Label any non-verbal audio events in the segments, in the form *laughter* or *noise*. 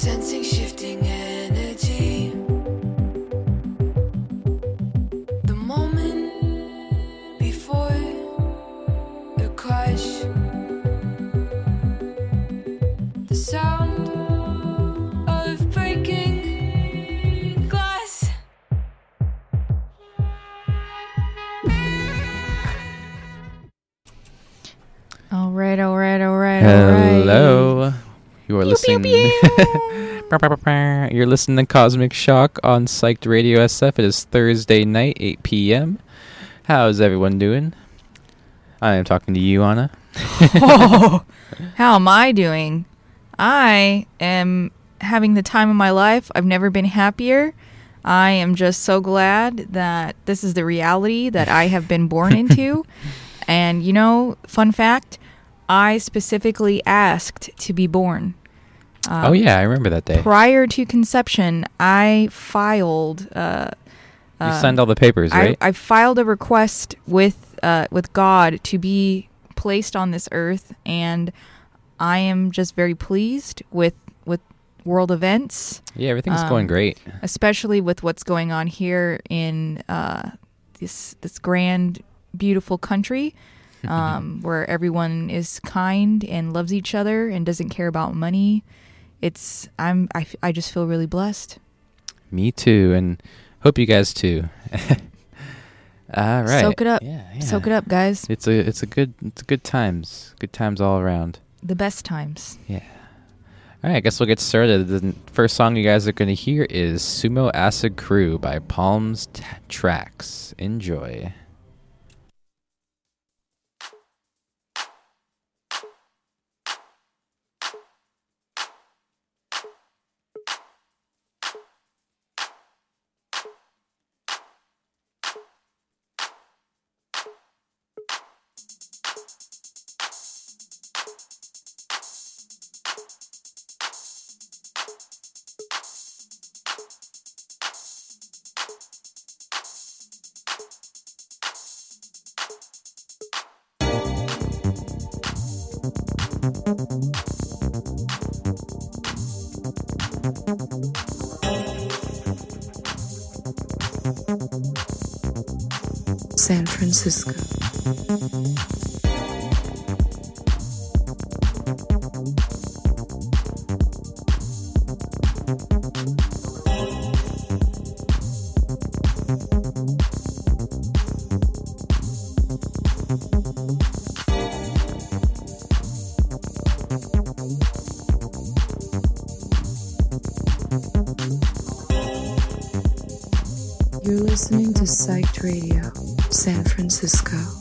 Sensing shifting listening to Cosmic Shock on Psyched Radio SF. It is Thursday night, 8 p.m. How's everyone doing? I am talking to you, Anna. oh, *laughs* how am I doing? I am having the time of my life. I've never been happier. I am just so glad that this is the reality that I have been born *laughs* into. and you know, fun fact, I specifically asked to be born. Um, oh yeah, I remember that day. Prior to conception, I filed. Uh, you uh, signed all the papers, right? I, I filed a request with uh, with God to be placed on this earth, and I am just very pleased with with world events, yeah, everything's going um, great. especially with what's going on here in uh, this this grand, beautiful country, *laughs* um, where everyone is kind and loves each other and doesn't care about money. It's I'm I, I just feel really blessed. Me too, and hope you guys too. *laughs* all right. Soak it up. Yeah, Soak it up, guys. It's a it's a good it's good times. Good times all around. The best times. Yeah. All right, I guess we'll get started. The first song you guys are going to hear is Sumo Acid Crew by Palms T- Trax. Enjoy. San Francisco. Psyched Radio, San Francisco.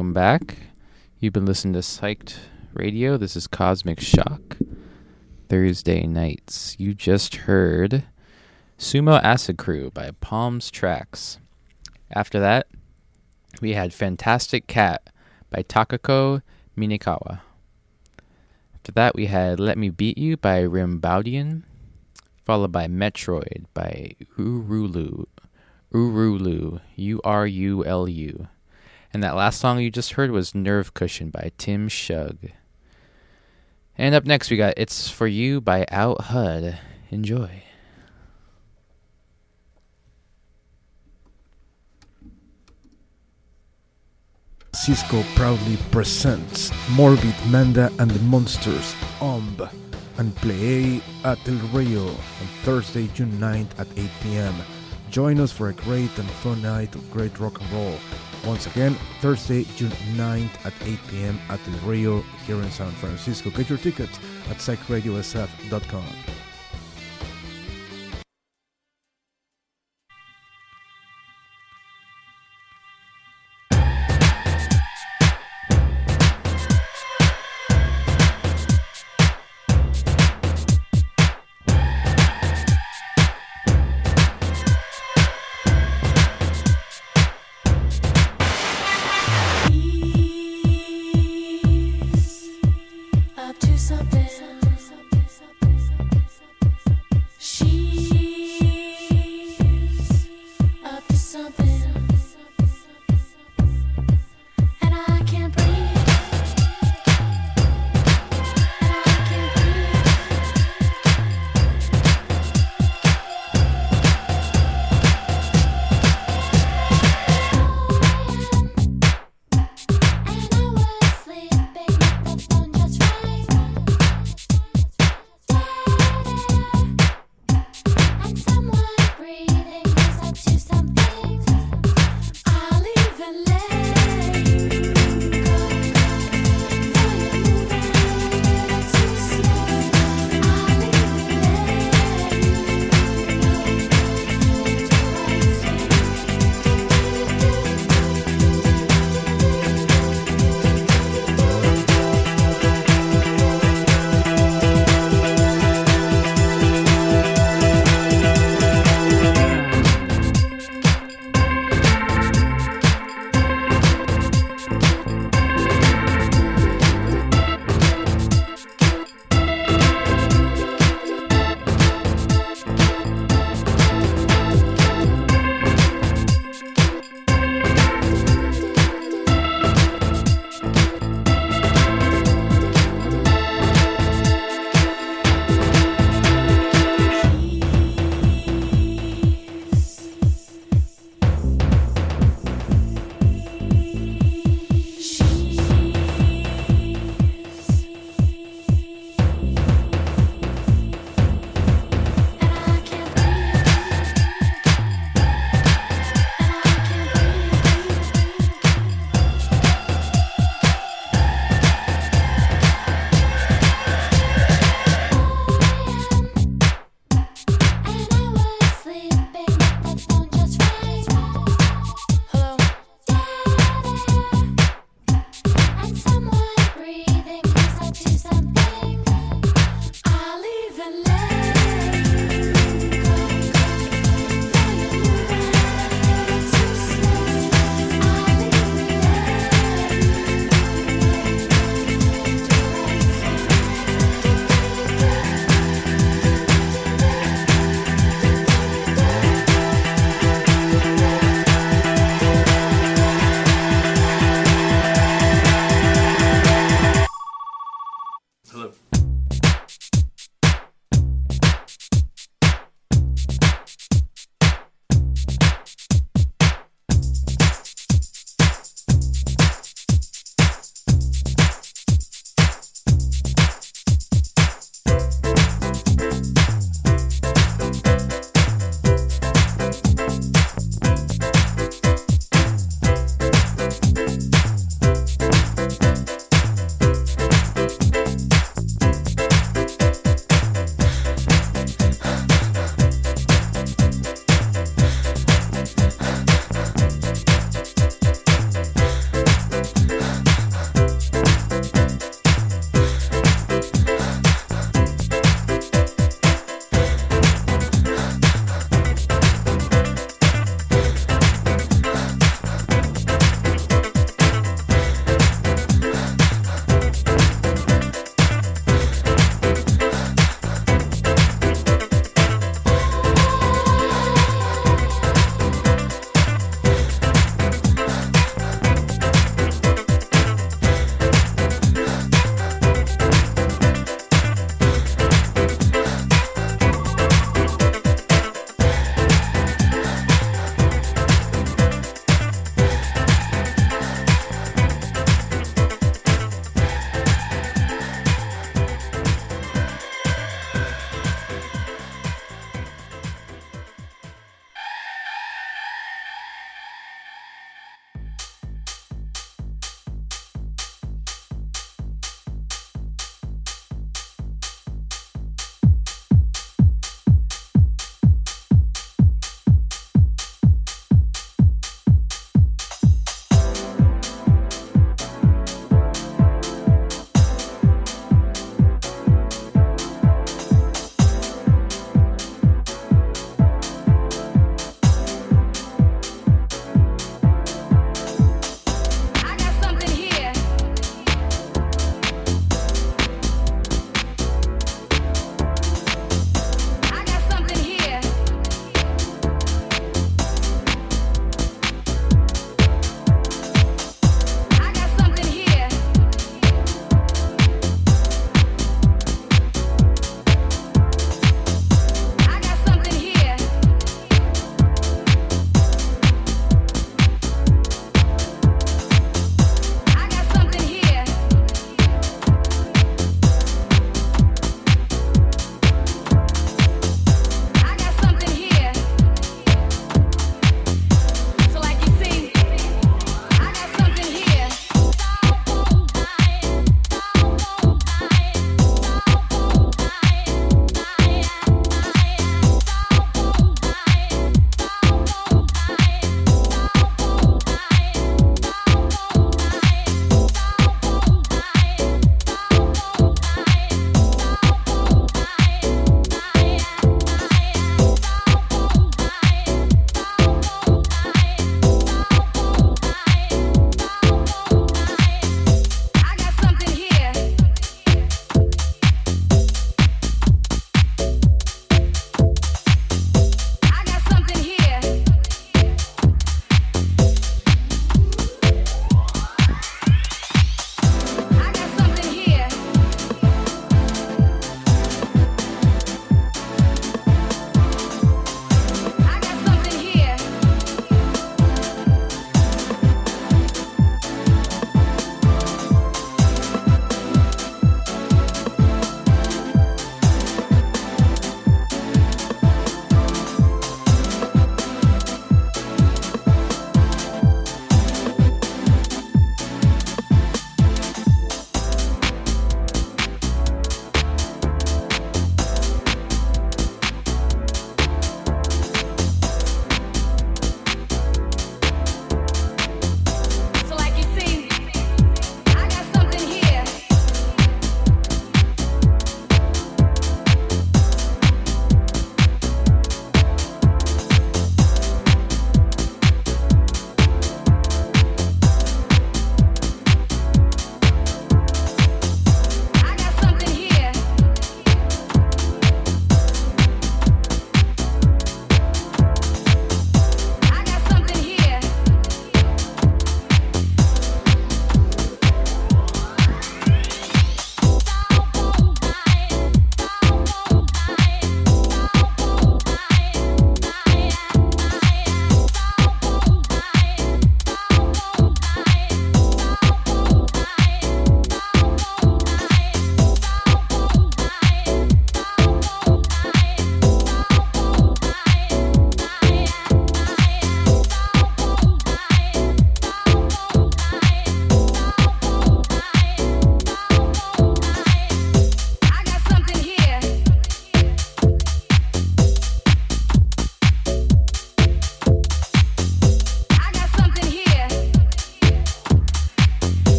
Welcome back. You've been listening to Psyched Radio. This is Cosmic Shock. Thursday nights. You just heard Sumo Acid Crew by Palms Trax. After that, we had Fantastic Cat by Takako Minekawa. After that, we had Let Me Beat You by Rimbaudian, followed by Metroid by Urulu. Urulu. U R U L U. And that last song you just heard was Nerve Cushion by Tim Shug. And up next, we got It's For You by Out HUD. Enjoy. Cisco proudly presents Morbid Manda and the Monsters, OMB, and Play at El Rio on Thursday, June 9th at 8 p.m. Join us for a great and fun night of great rock and roll. Once again, Thursday, June 9th at 8 p.m. at the Rio here in San Francisco. Get your tickets at psychradiosf.com.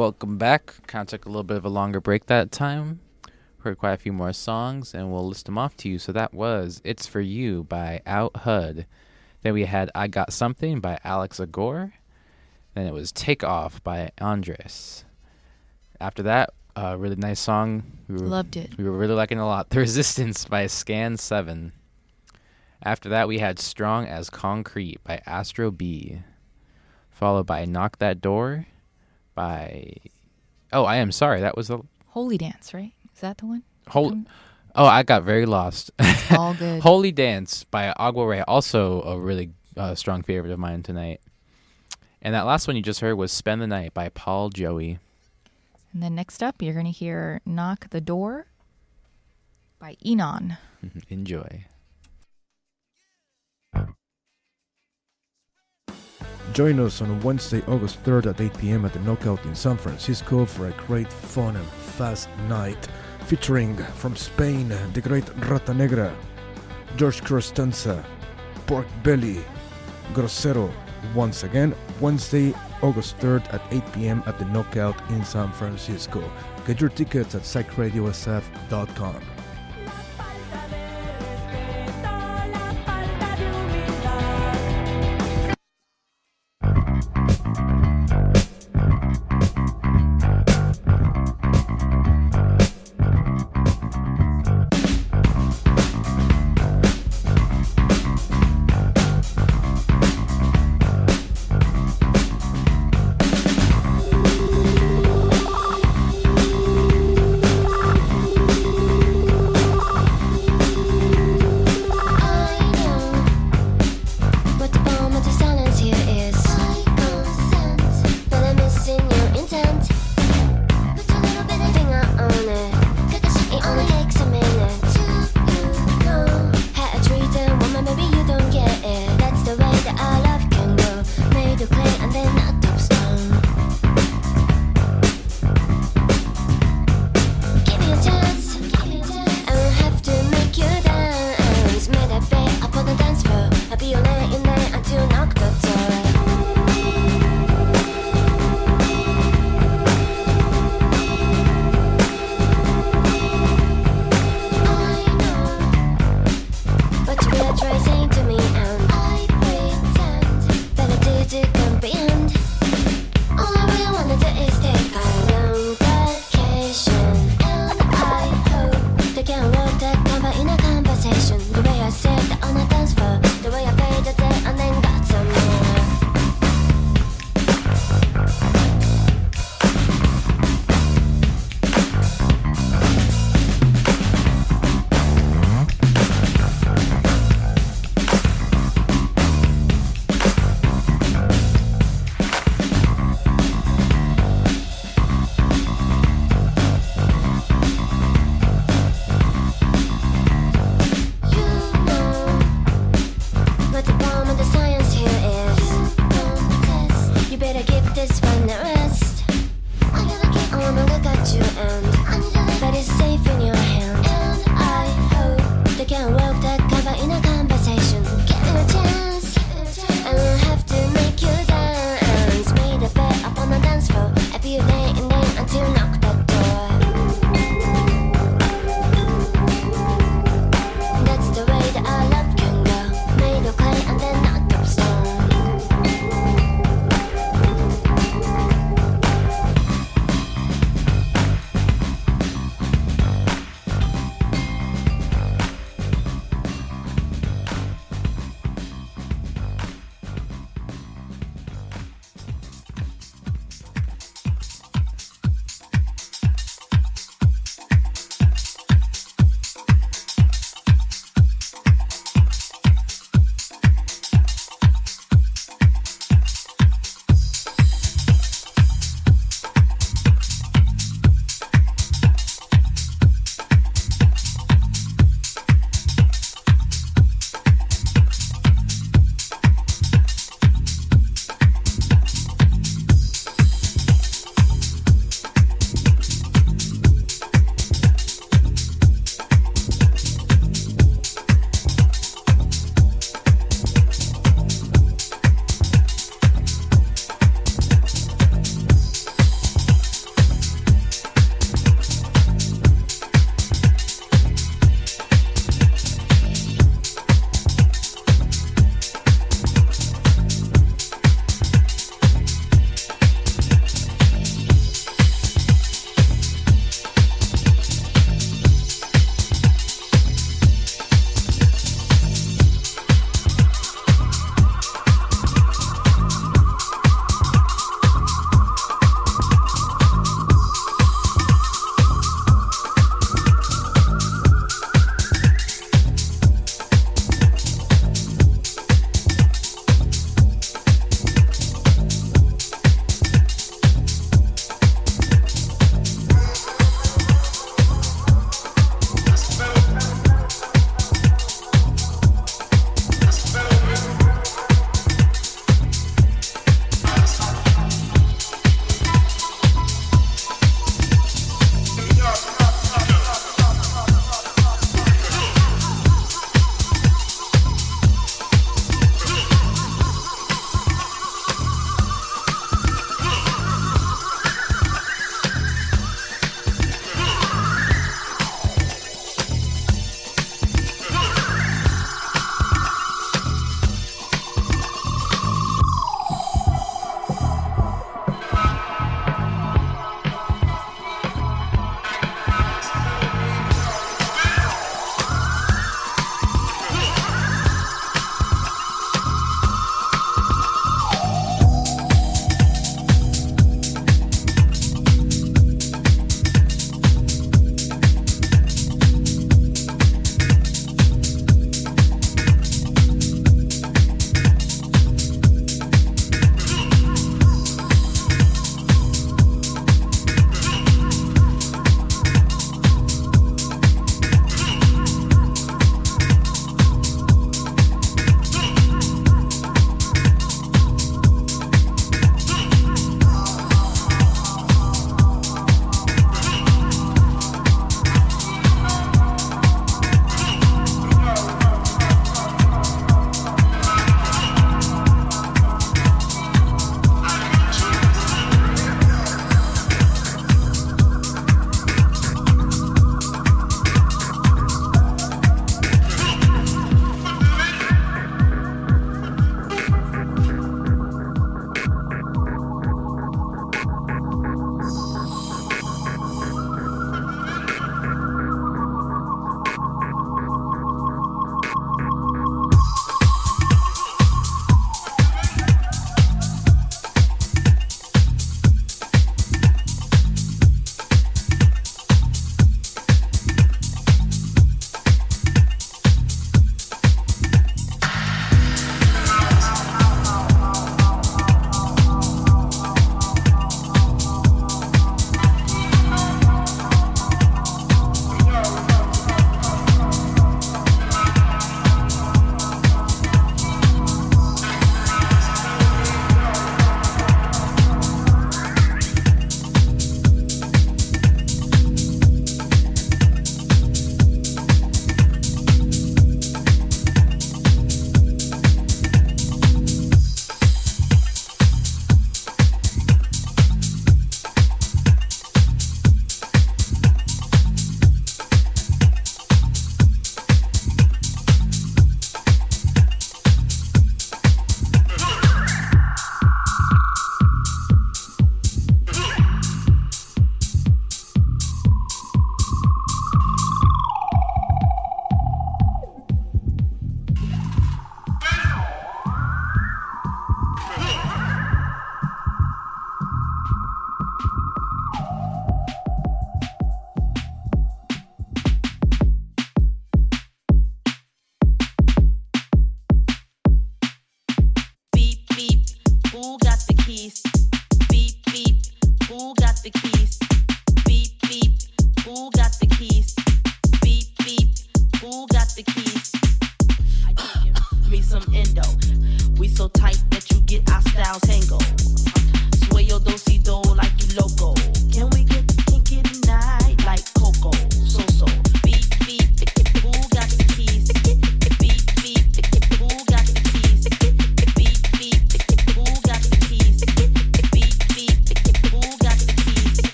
welcome back. Kind of took a little bit of a longer break that time. Heard quite a few more songs, and we'll list them off to you. So that was "It's for You" by Out Hud. Then we had "I Got Something" by Alex Agor. Then it was "Take Off" by Andres. After that, a really nice song. We were, Loved it. We were really liking it a lot. *laughs* "The Resistance" by Scan Seven. After that, we had "Strong as Concrete" by Astro B. Followed by "Knock That Door" by. Oh, I am sorry. That was the Holy Dance, right? Is that the one? whole. Um, Oh, I got very lost. all *laughs* good. Holy Dance by Agua Re, also a really uh, strong favorite of mine tonight. And that last one you just heard was Spend the Night by Paul Joey. And then next up, you're going to hear Knock the Door by Enon. Enjoy. Join us on Wednesday, August 3rd at 8 p.m. at the Knockout in San Francisco for a great fun and fast night featuring from Spain the great Rata Negra, George Costanza, Pork Belly, Grosero. Once again, Wednesday, August 3rd at 8 p.m. at the Knockout in San Francisco. Get your tickets at psychradiosf.com.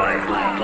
Beyond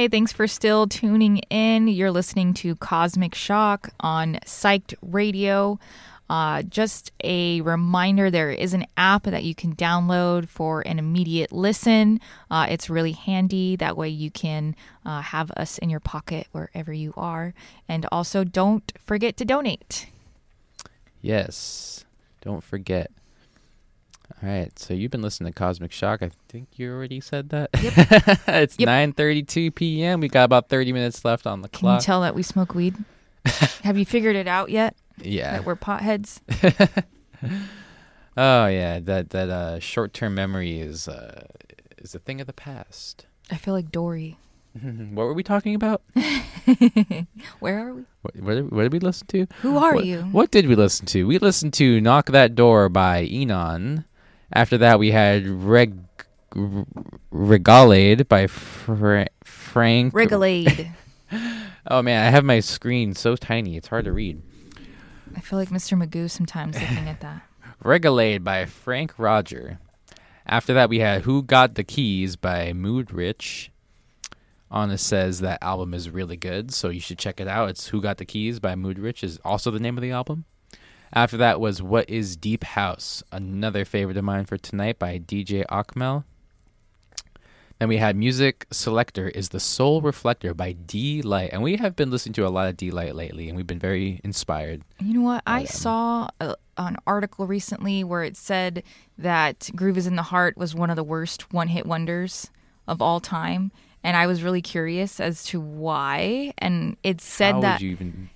Hi, thanks for still tuning in. You're listening to Cosmic Shock on Psyched Radio. Uh, just a reminder there is an app that you can download for an immediate listen. Uh, it's really handy. That way you can uh, have us in your pocket wherever you are. And also, don't forget to donate. Yes. Don't forget. All right. So you've been listening to Cosmic Shock. I think you already said that. Yep. *laughs* it's Yep. 9:32 p.m. We got about 30 minutes left on the Can clock. you tell that we smoke weed? *laughs* have you figured it out yet? yeah. That we're potheads? *laughs* Oh yeah, that that uh, short-term memory is uh, is a thing of the past. I feel like Dory. what were we talking about? Where are we? What, what, did, what did we listen to? Who are What- you? What did we listen to? We listened to "Knock That Door" by Enon. After that, we had "Reg Regalade" by Fra- Frank. Wrigglade. *laughs* Oh man, I have my screen so tiny; it's hard to read. I feel like Mr. Magoo sometimes looking at that. *laughs* Regalade by Frank Roger. After that, we had Who Got the Keys by Mood Rich. Anna says that album is really good, so you should check it out. It's Who Got the Keys by Mood Rich is also the name of the album. After that was What is Deep House, another favorite of mine for tonight by DJ Akmel. Then we had Music Selector is the Soul Reflector by Deee-Lite, and we have been listening to a lot of Deee-Lite lately, and we've been very inspired. You know what? I um, saw a, an article recently where it said that Groove is in the Heart was one of the worst one hit wonders of all time. And I was really curious as to why. And it said How that would you even?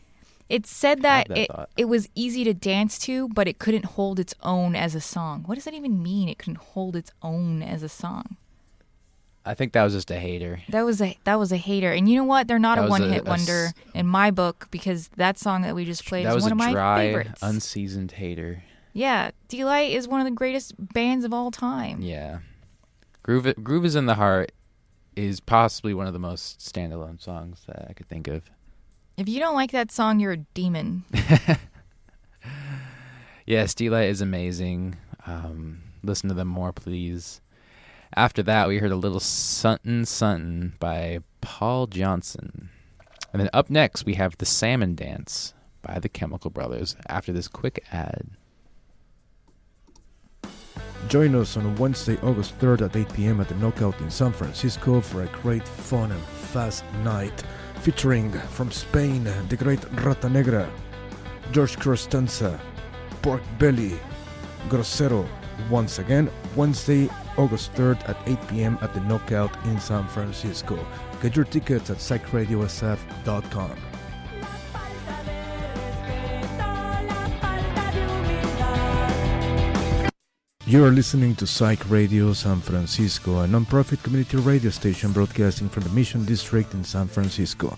It said that, that it, thought? it was easy to dance to, but it couldn't hold its own as a song. What does that even mean? It couldn't hold its own as a song. I think that was just a hater. That was a that was a hater. And you know what? They're not That a a- one hit a wonder s- in my book because that song that we just played is was one a of my dry, favorites. unseasoned hater. Yeah, Deee-Lite is one of the greatest bands of all time. Yeah, Groove Groove is in the heart is possibly one of the most standalone songs that I could think of. If you don't like that song, you're a demon. *laughs* Yes, Deee-Lite is amazing. Um, listen to them more, please. After that, we heard a little Sunton Sunton by Paul Johnson. And then up next, we have The Salmon Dance by the Chemical Brothers after this quick ad. Join us on Wednesday, August 3rd at 8 p.m. at the Knockout in San Francisco for a great fun and fast night featuring from Spain the great Rata Negra, George Costanza, Pork Belly, Grosero. Once again, Wednesday, August 3rd at 8 p.m. at the Knockout in San Francisco. Get your tickets at psychradiosf.com. You are listening to Psych Radio San Francisco, a nonprofit community radio station broadcasting from the Mission District in San Francisco.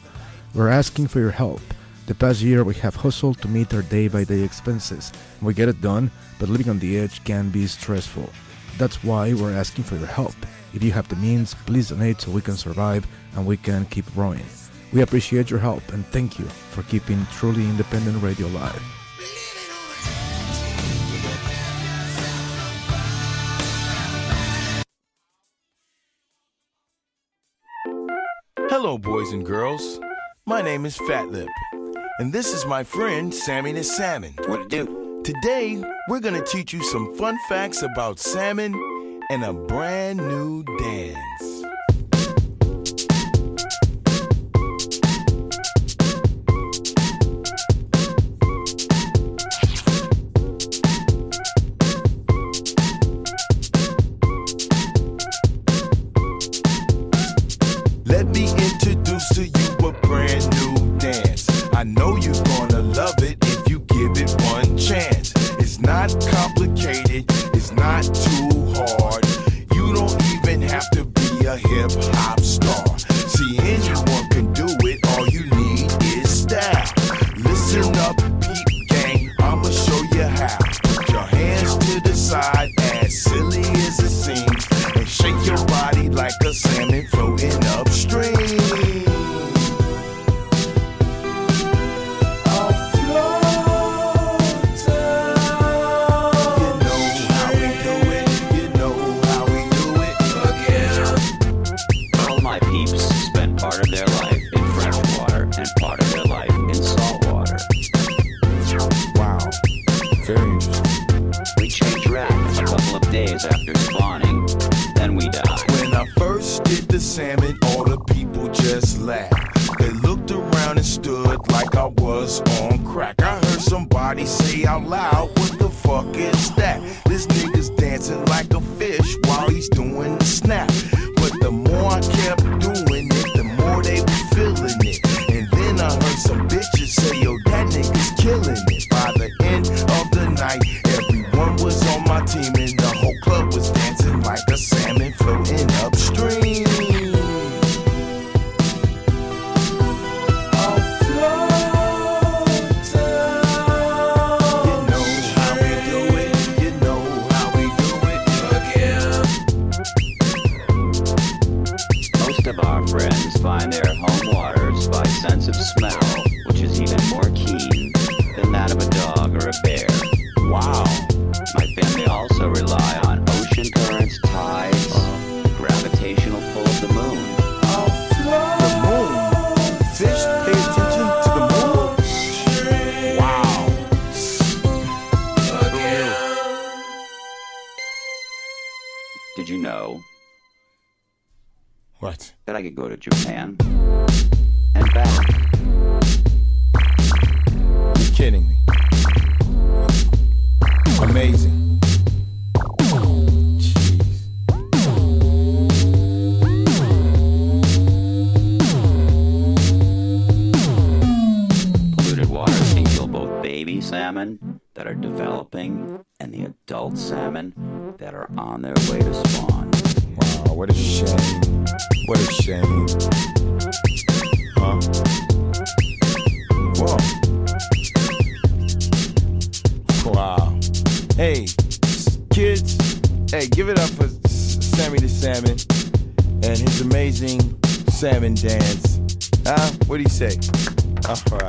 We're asking for your help. The past year, we have hustled to meet our day by day expenses. We get it done, but living on the edge can be stressful. That's why we're asking for your help. If you have the means, please donate so we can survive and we can keep growing. We appreciate your help and thank you for keeping truly independent radio alive. Hello, boys and girls. My name is Fatlip, and this is my friend Sammy the Salmon. What to do? Today, we're gonna teach you some fun facts about salmon and a brand new dance. Let me introduce to you a brand new dance. I know you're gonna love it if you give it one chance. It's not complicated, it's not too hard. You don't even have to be a hip hop star. See, anyone can do it, all you need is style. Listen up, peep gang, I'ma show you how. Put your hands to the side, as silly as it seems, and shake your body like a salmon floating the salmon, all the people just laughed. They looked around and stood like I was on crack. I heard somebody say out loud, What the fuck is that? This nigga's dancing like a fish while he's doing the snap. But the more I kept could go to Japan. All right.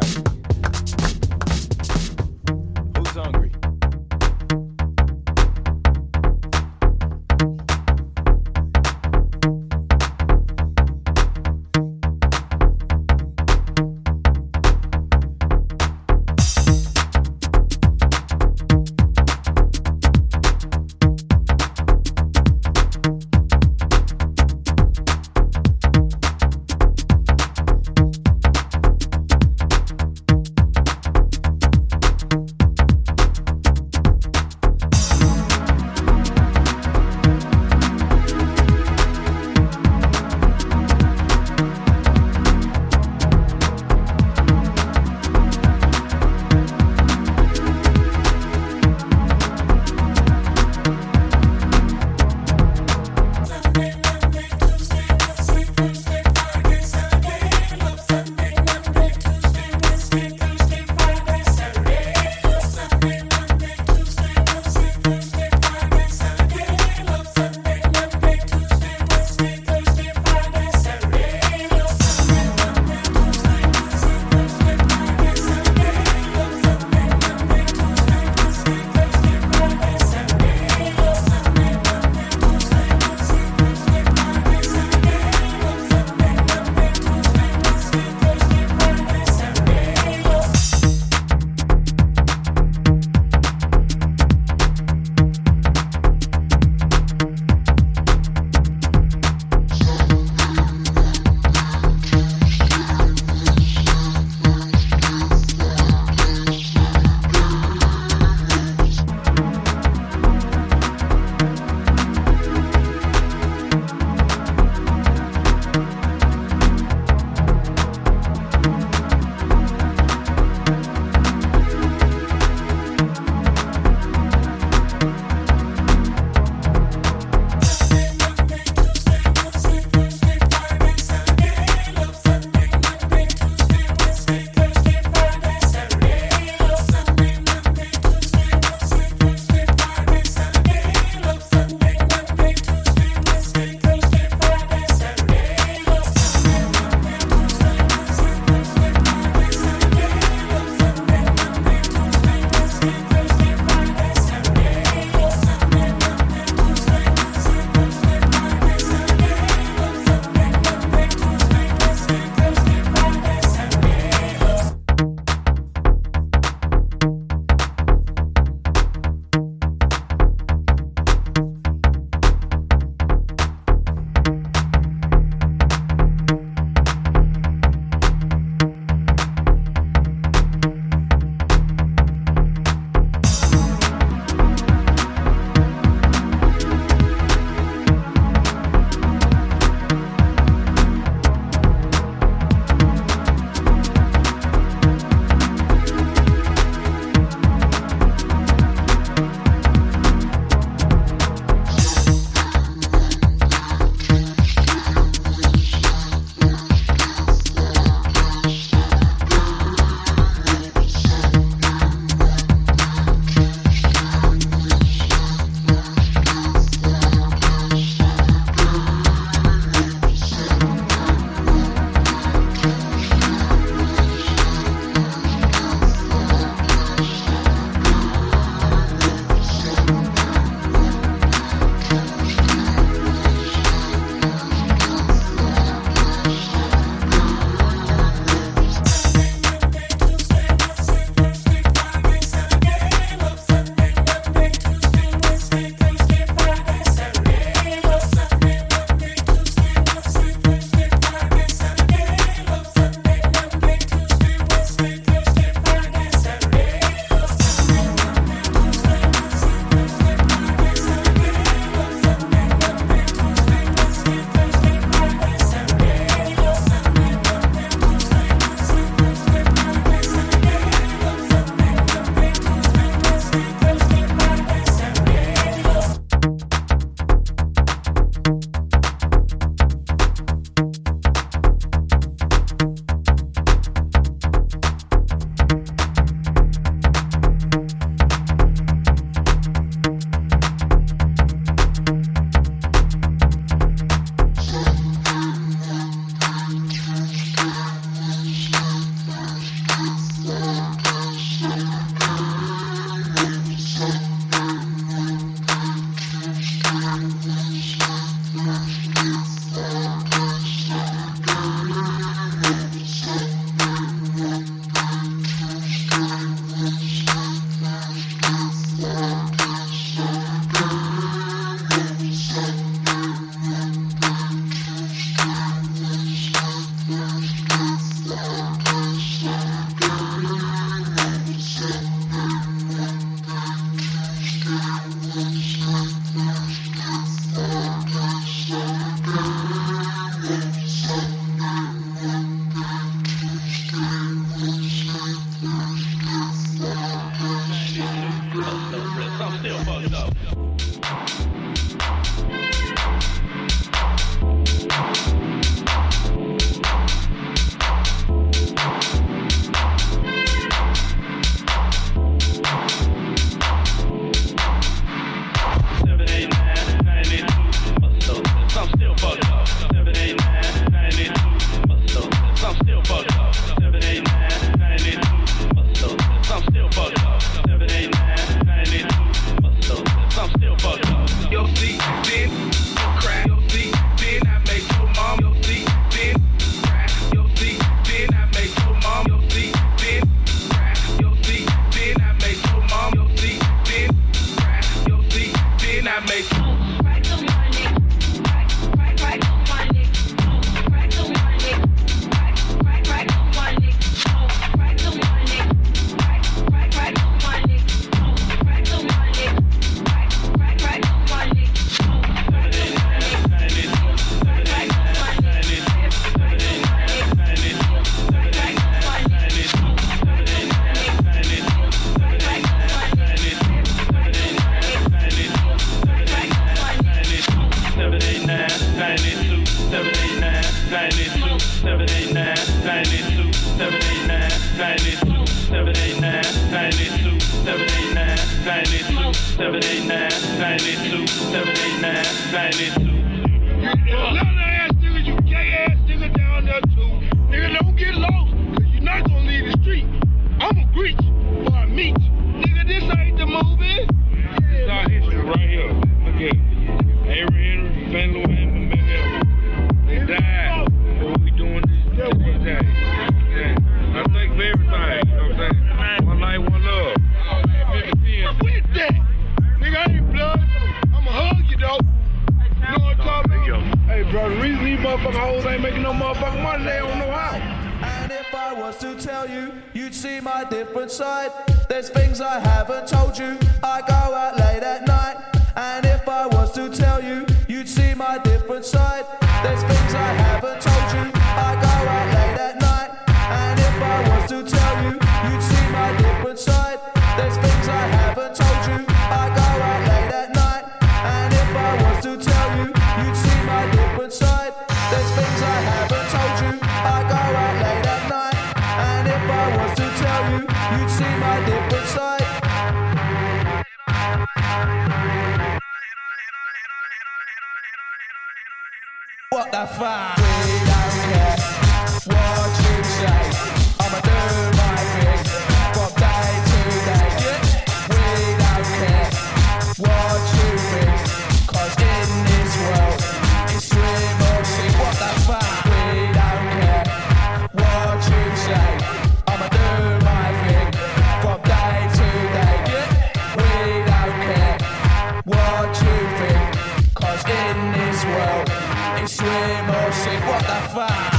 Botafogo.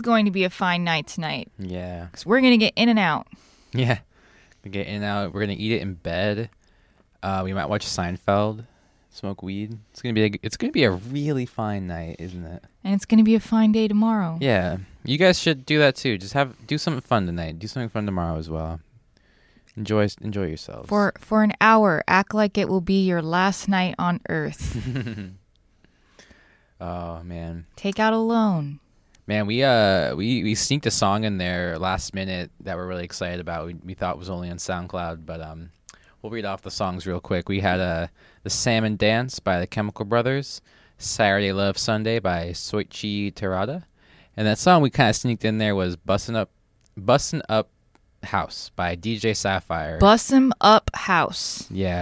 Is going to be a fine night tonight. Yeah. Because we're going to get in and out. Yeah. We get in and out. We're gonna eat it in bed. Uh, we might watch Seinfeld, smoke weed. It's gonna be a, it's gonna be a really fine night, isn't it? And it's going to be a fine day tomorrow. Yeah. You guys should do that too. Just have do something fun tonight. Do something fun tomorrow as well. Enjoy enjoy yourselves. For for an hour, act like it will be your last night on earth. *laughs* oh man. Take out a loan. Man, we uh we, we sneaked a song in there last minute that we're really excited about. We, we thought was only on SoundCloud, but um we'll read off the songs real quick. We had uh The Salmon Dance by the Chemical Brothers, Saturday Love Sunday by Soichi Terada. And that song we kind of sneaked in there was Bussin' Up Bussin' Up House by DJ Sapphire. Bus 'em up house. yeah,